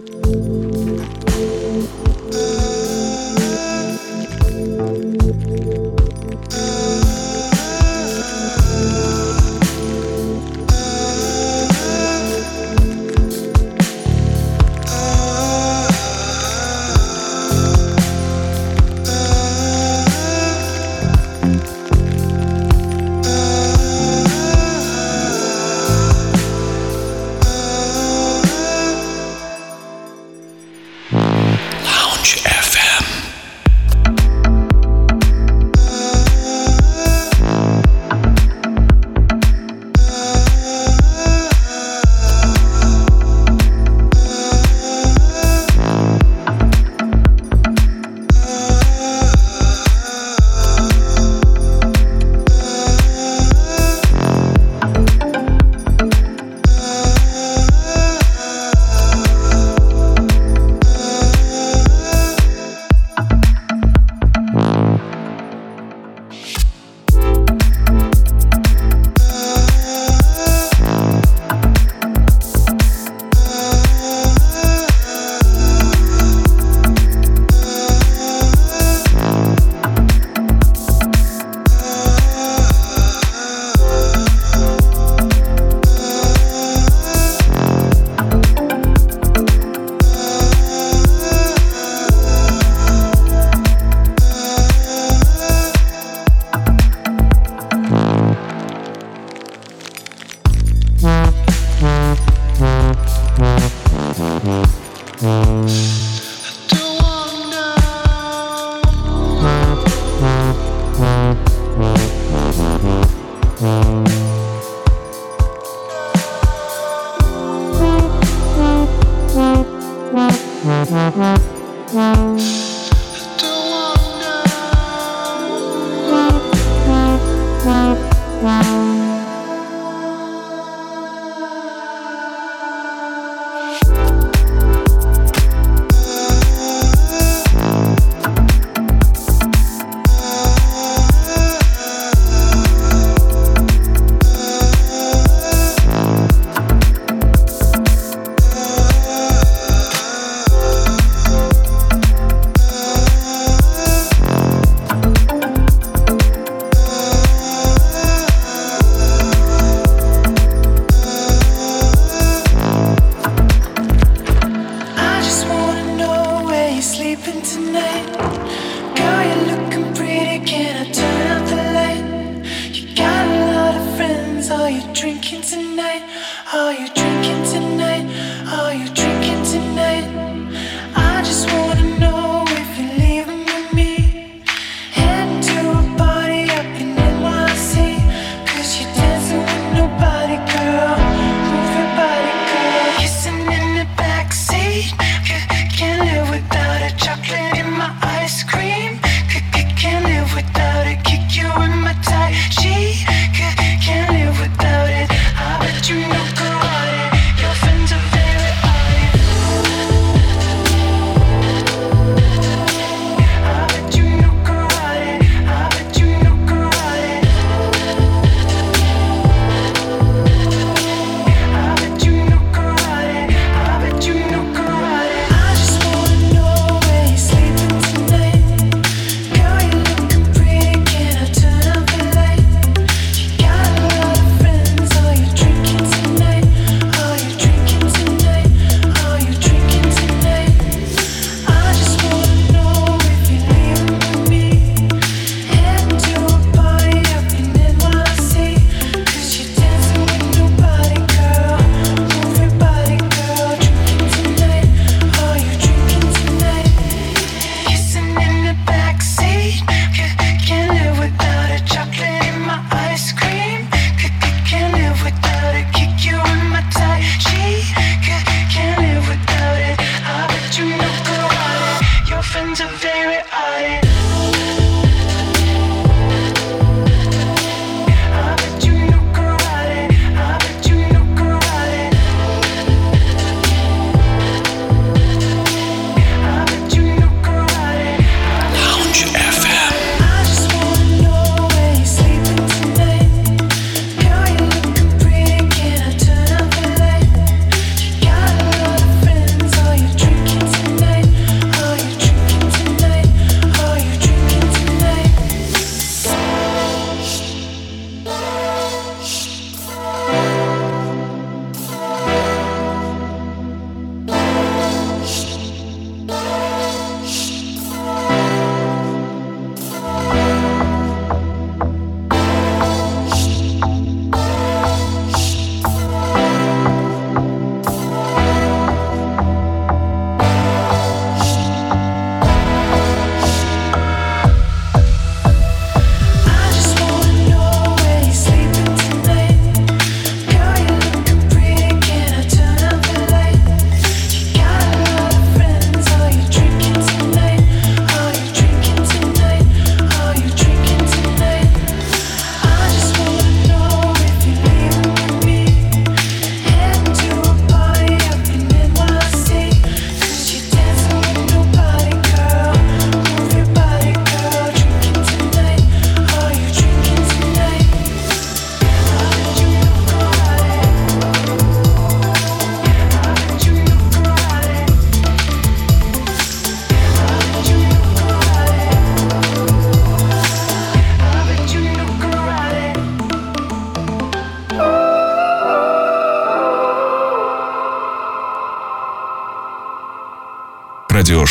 Thank you.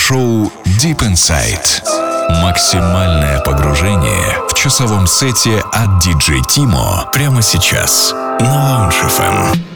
шоу Deep Inside. Максимальное погружение в часовом сете от DJ Тимо прямо сейчас на Lounge FM.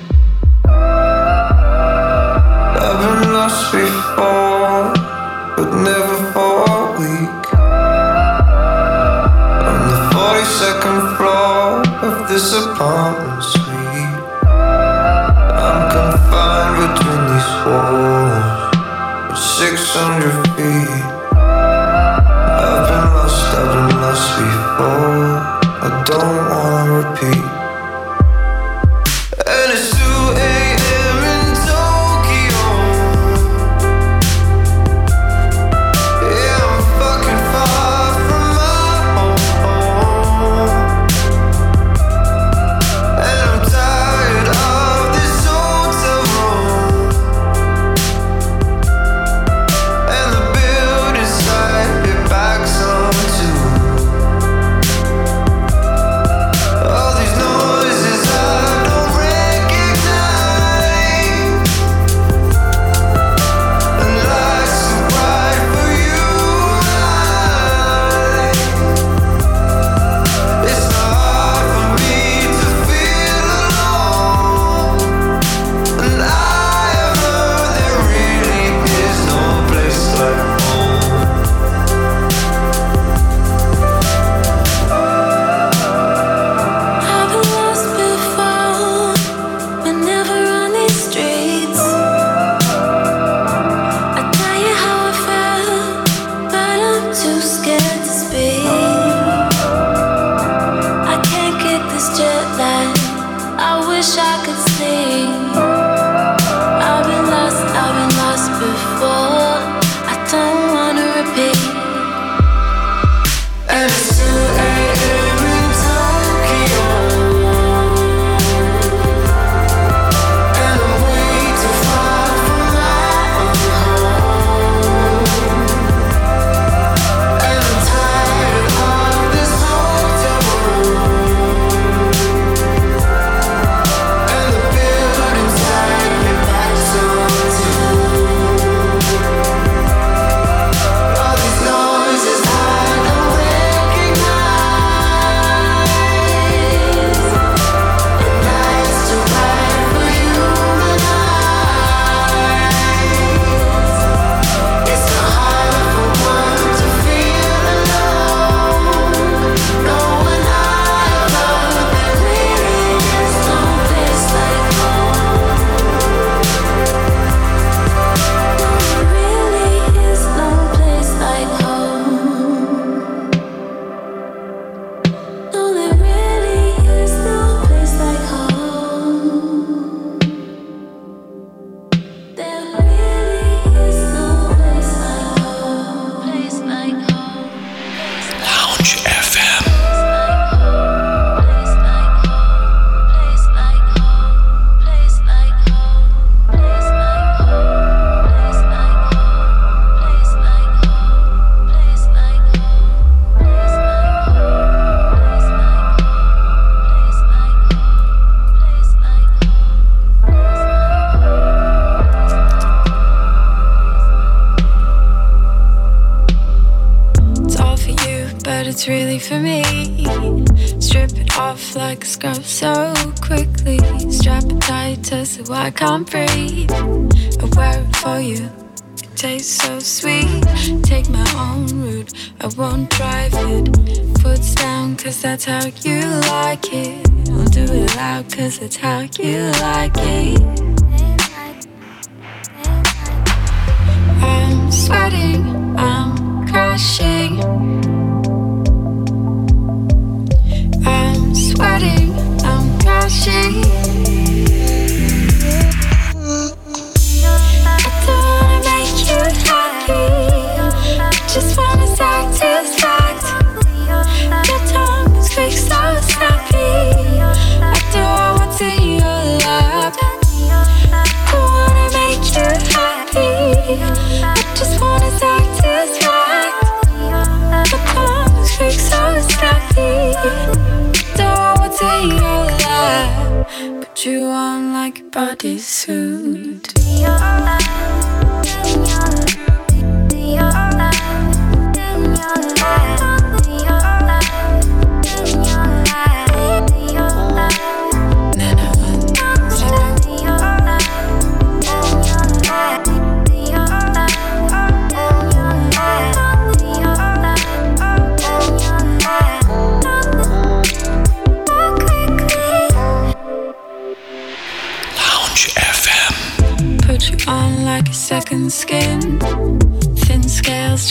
body soon.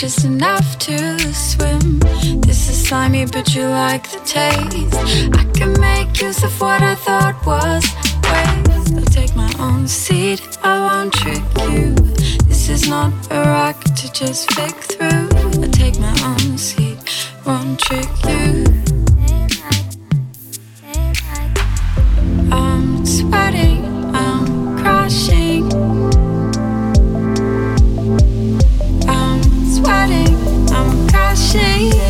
Just enough to swim. This is slimy, but you like the taste. I can make use of what I thought was waste. I'll take my own seat, I won't trick you. This is not a rock to just fake through. I'll take my own seat, won't trick you. I'm sweating, I'm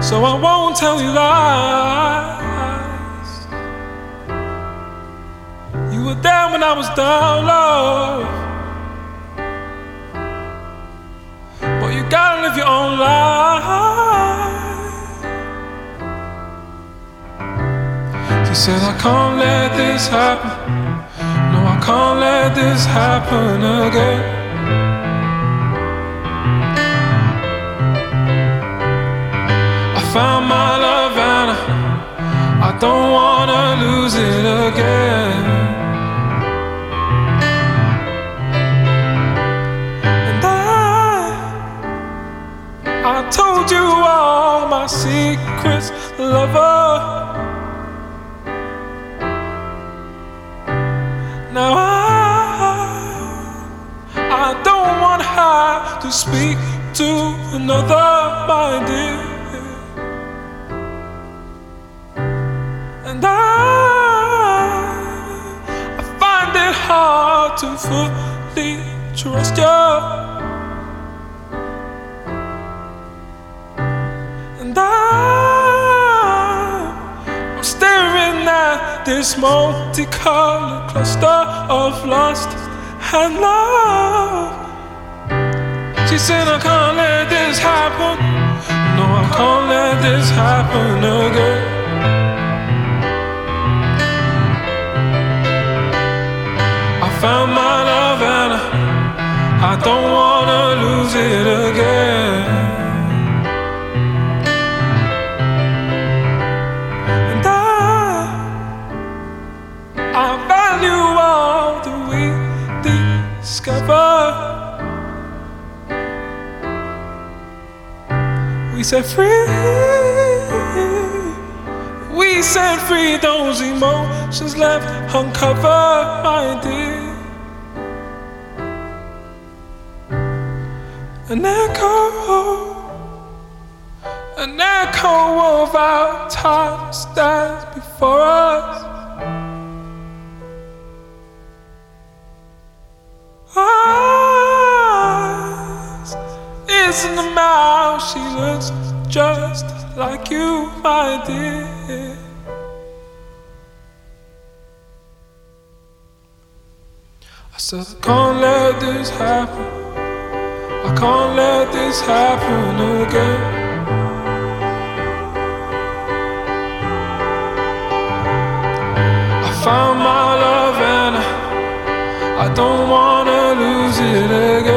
So I won't tell you lies. You were there when I was down low. But you gotta live your own life. She said, I can't let this happen. No, I can't let this happen again. Don't wanna lose it again. And I, I told you all my secrets, lover. Now I, I don't want her to speak to another, my dear. And I, I find it hard to fully trust you. And I, I'm staring at this multicolored cluster of lust and love. She said, I can't let this happen. No, I can't let this happen again. Found my love and I, I don't wanna lose it again. And I, I value all that we discover. We set free. We set free those emotions left uncovered, my dear. An echo, an echo of our time stands before us. Eyes isn't the mouth, she looks just like you, my dear. I said, I can't let this happen. Can't let this happen again. I found my love and I, I don't wanna lose it again.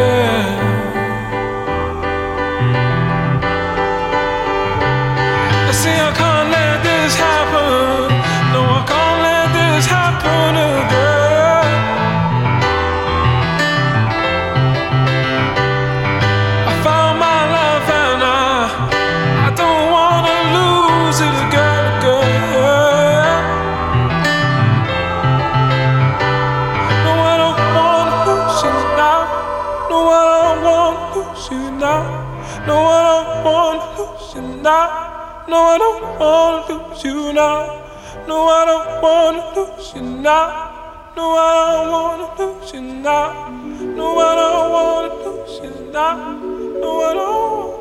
I don't wanna lose you now. No, I don't wanna lose you now. No, I don't wanna lose you now. No, I don't wanna lose you now. No, I don't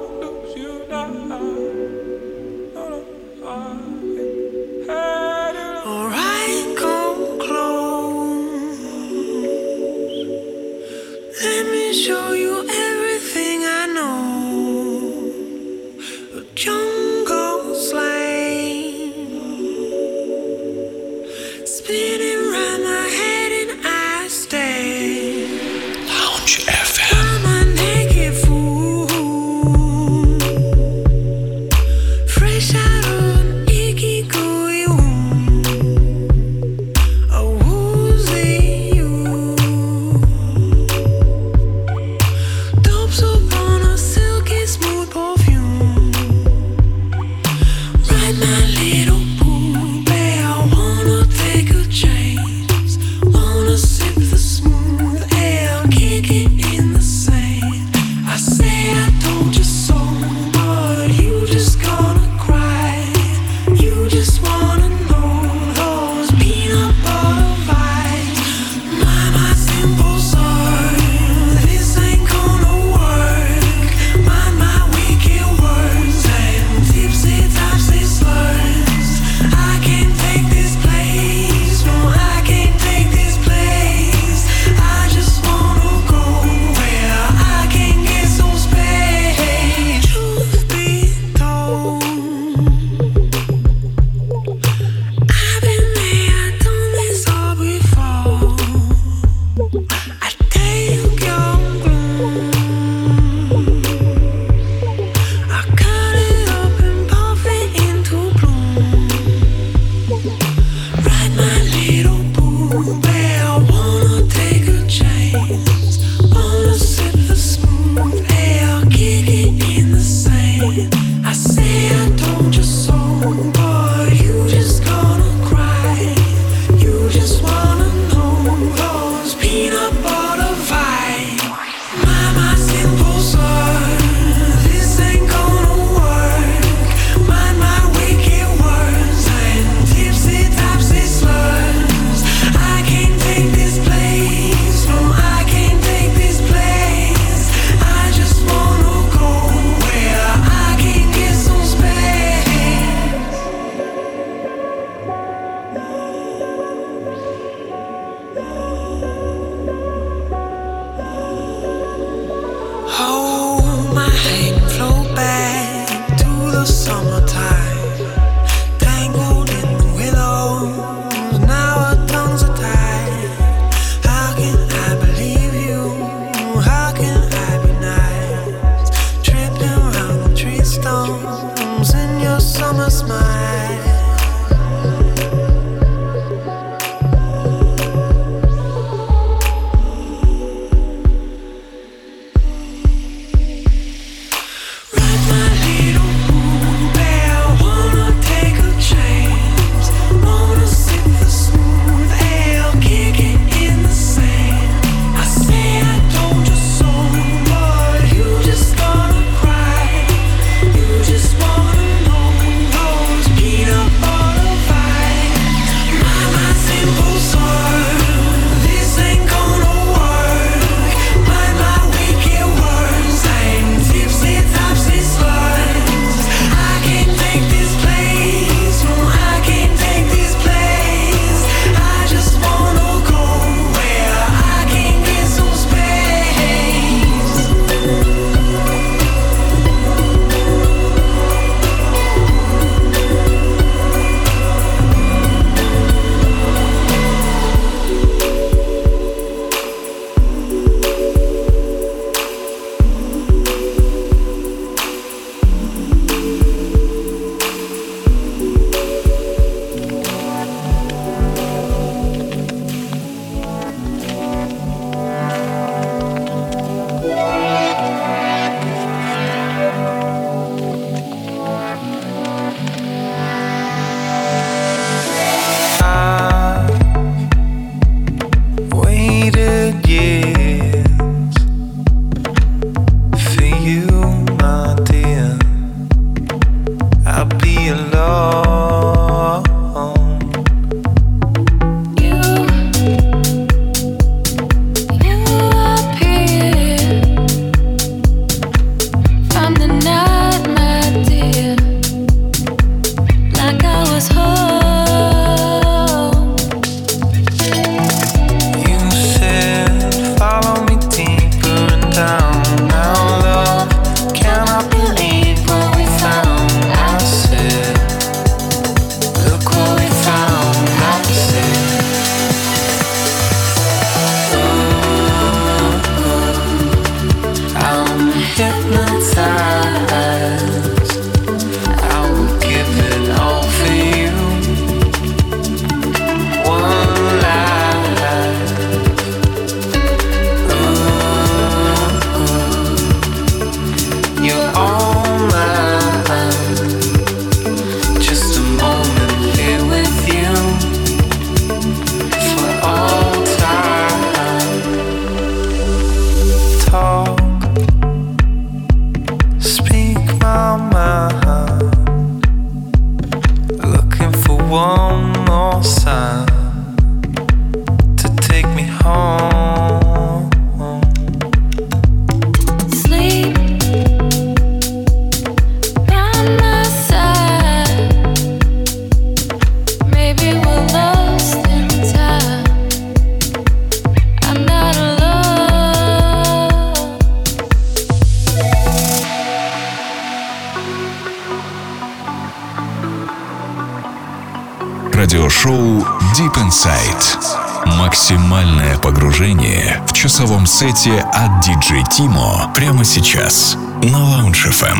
сете от DJ Timo прямо сейчас на Lounge FM.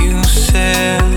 You said